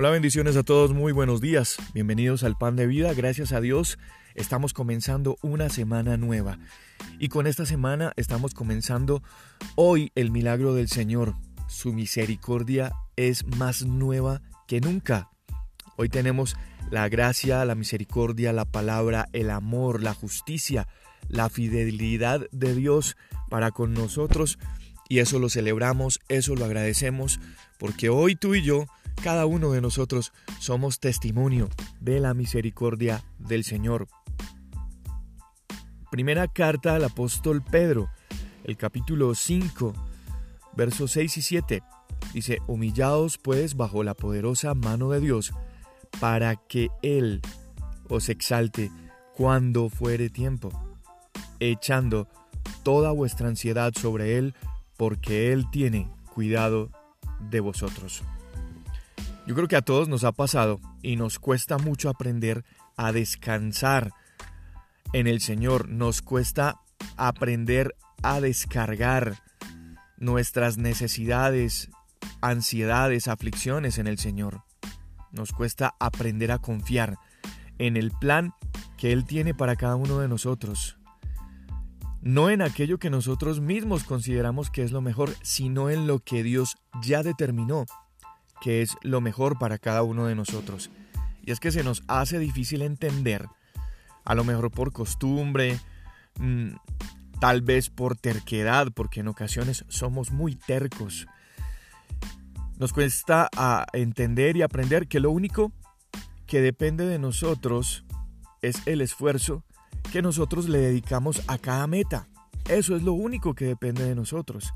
Hola, bendiciones a todos, muy buenos días. Bienvenidos al Pan de Vida. Gracias a Dios estamos comenzando una semana nueva. Y con esta semana estamos comenzando hoy el milagro del Señor. Su misericordia es más nueva que nunca. Hoy tenemos la gracia, la misericordia, la palabra, el amor, la justicia, la fidelidad de Dios para con nosotros. Y eso lo celebramos, eso lo agradecemos, porque hoy tú y yo cada uno de nosotros somos testimonio de la misericordia del Señor. Primera carta al apóstol Pedro, el capítulo 5, versos 6 y 7. Dice, humillaos pues bajo la poderosa mano de Dios, para que Él os exalte cuando fuere tiempo, echando toda vuestra ansiedad sobre Él, porque Él tiene cuidado de vosotros. Yo creo que a todos nos ha pasado y nos cuesta mucho aprender a descansar en el Señor. Nos cuesta aprender a descargar nuestras necesidades, ansiedades, aflicciones en el Señor. Nos cuesta aprender a confiar en el plan que Él tiene para cada uno de nosotros. No en aquello que nosotros mismos consideramos que es lo mejor, sino en lo que Dios ya determinó que es lo mejor para cada uno de nosotros. Y es que se nos hace difícil entender, a lo mejor por costumbre, mm, tal vez por terquedad, porque en ocasiones somos muy tercos. Nos cuesta a entender y aprender que lo único que depende de nosotros es el esfuerzo que nosotros le dedicamos a cada meta. Eso es lo único que depende de nosotros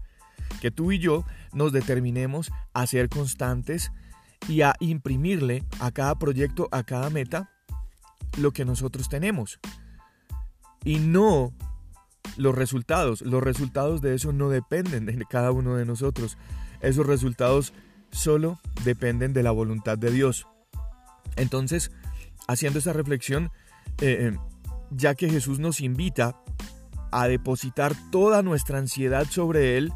que tú y yo nos determinemos a ser constantes y a imprimirle a cada proyecto, a cada meta, lo que nosotros tenemos. Y no los resultados. Los resultados de eso no dependen de cada uno de nosotros. Esos resultados solo dependen de la voluntad de Dios. Entonces, haciendo esa reflexión, eh, eh, ya que Jesús nos invita a depositar toda nuestra ansiedad sobre Él,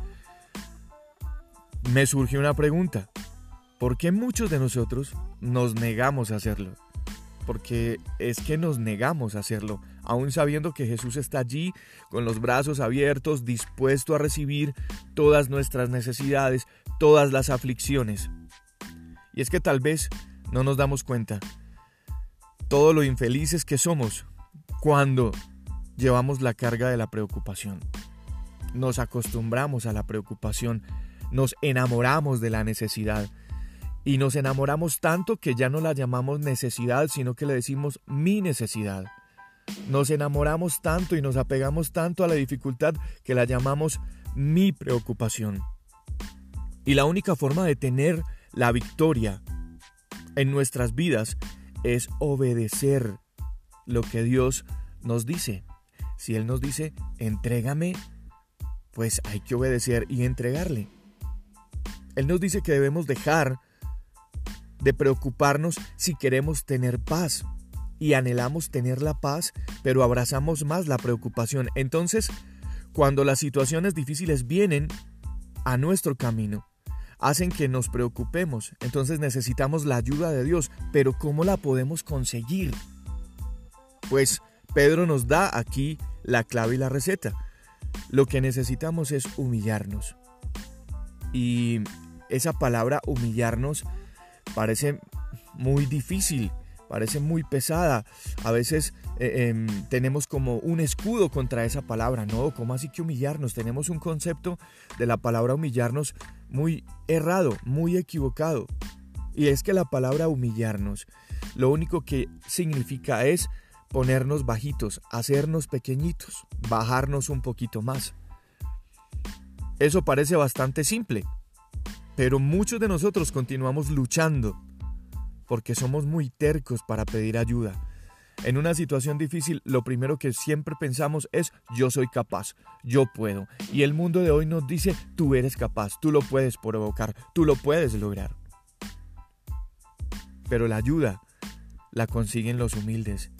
me surgió una pregunta. ¿Por qué muchos de nosotros nos negamos a hacerlo? Porque es que nos negamos a hacerlo, aún sabiendo que Jesús está allí con los brazos abiertos, dispuesto a recibir todas nuestras necesidades, todas las aflicciones. Y es que tal vez no nos damos cuenta todo lo infelices que somos cuando llevamos la carga de la preocupación. Nos acostumbramos a la preocupación nos enamoramos de la necesidad. Y nos enamoramos tanto que ya no la llamamos necesidad, sino que le decimos mi necesidad. Nos enamoramos tanto y nos apegamos tanto a la dificultad que la llamamos mi preocupación. Y la única forma de tener la victoria en nuestras vidas es obedecer lo que Dios nos dice. Si Él nos dice, entrégame, pues hay que obedecer y entregarle. Él nos dice que debemos dejar de preocuparnos si queremos tener paz y anhelamos tener la paz, pero abrazamos más la preocupación. Entonces, cuando las situaciones difíciles vienen a nuestro camino, hacen que nos preocupemos. Entonces necesitamos la ayuda de Dios, pero ¿cómo la podemos conseguir? Pues Pedro nos da aquí la clave y la receta. Lo que necesitamos es humillarnos. Y esa palabra humillarnos parece muy difícil, parece muy pesada. A veces eh, em, tenemos como un escudo contra esa palabra. No, ¿cómo así que humillarnos? Tenemos un concepto de la palabra humillarnos muy errado, muy equivocado. Y es que la palabra humillarnos lo único que significa es ponernos bajitos, hacernos pequeñitos, bajarnos un poquito más. Eso parece bastante simple, pero muchos de nosotros continuamos luchando porque somos muy tercos para pedir ayuda. En una situación difícil, lo primero que siempre pensamos es yo soy capaz, yo puedo. Y el mundo de hoy nos dice tú eres capaz, tú lo puedes provocar, tú lo puedes lograr. Pero la ayuda la consiguen los humildes.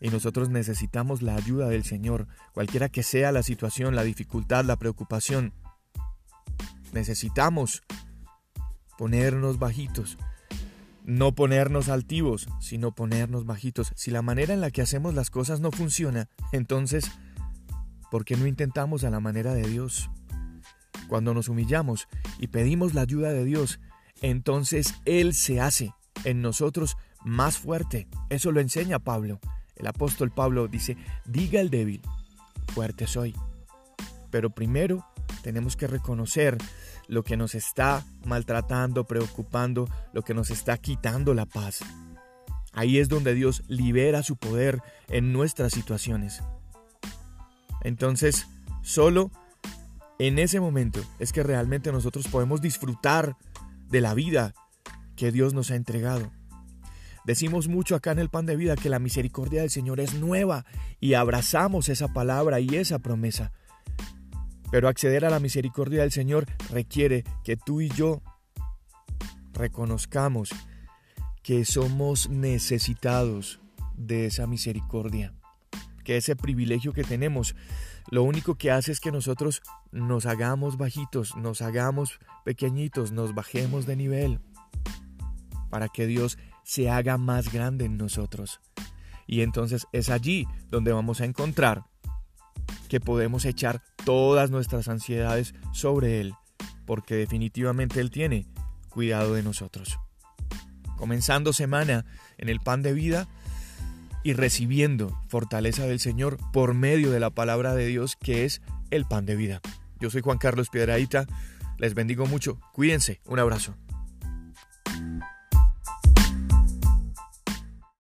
Y nosotros necesitamos la ayuda del Señor, cualquiera que sea la situación, la dificultad, la preocupación. Necesitamos ponernos bajitos, no ponernos altivos, sino ponernos bajitos. Si la manera en la que hacemos las cosas no funciona, entonces, ¿por qué no intentamos a la manera de Dios? Cuando nos humillamos y pedimos la ayuda de Dios, entonces Él se hace en nosotros más fuerte. Eso lo enseña Pablo. El apóstol Pablo dice, diga el débil, fuerte soy. Pero primero tenemos que reconocer lo que nos está maltratando, preocupando, lo que nos está quitando la paz. Ahí es donde Dios libera su poder en nuestras situaciones. Entonces, solo en ese momento es que realmente nosotros podemos disfrutar de la vida que Dios nos ha entregado. Decimos mucho acá en el pan de vida que la misericordia del Señor es nueva y abrazamos esa palabra y esa promesa. Pero acceder a la misericordia del Señor requiere que tú y yo reconozcamos que somos necesitados de esa misericordia, que ese privilegio que tenemos, lo único que hace es que nosotros nos hagamos bajitos, nos hagamos pequeñitos, nos bajemos de nivel, para que Dios se haga más grande en nosotros. Y entonces es allí donde vamos a encontrar que podemos echar todas nuestras ansiedades sobre Él, porque definitivamente Él tiene cuidado de nosotros. Comenzando semana en el pan de vida y recibiendo fortaleza del Señor por medio de la palabra de Dios que es el pan de vida. Yo soy Juan Carlos Piedraíta, les bendigo mucho, cuídense, un abrazo.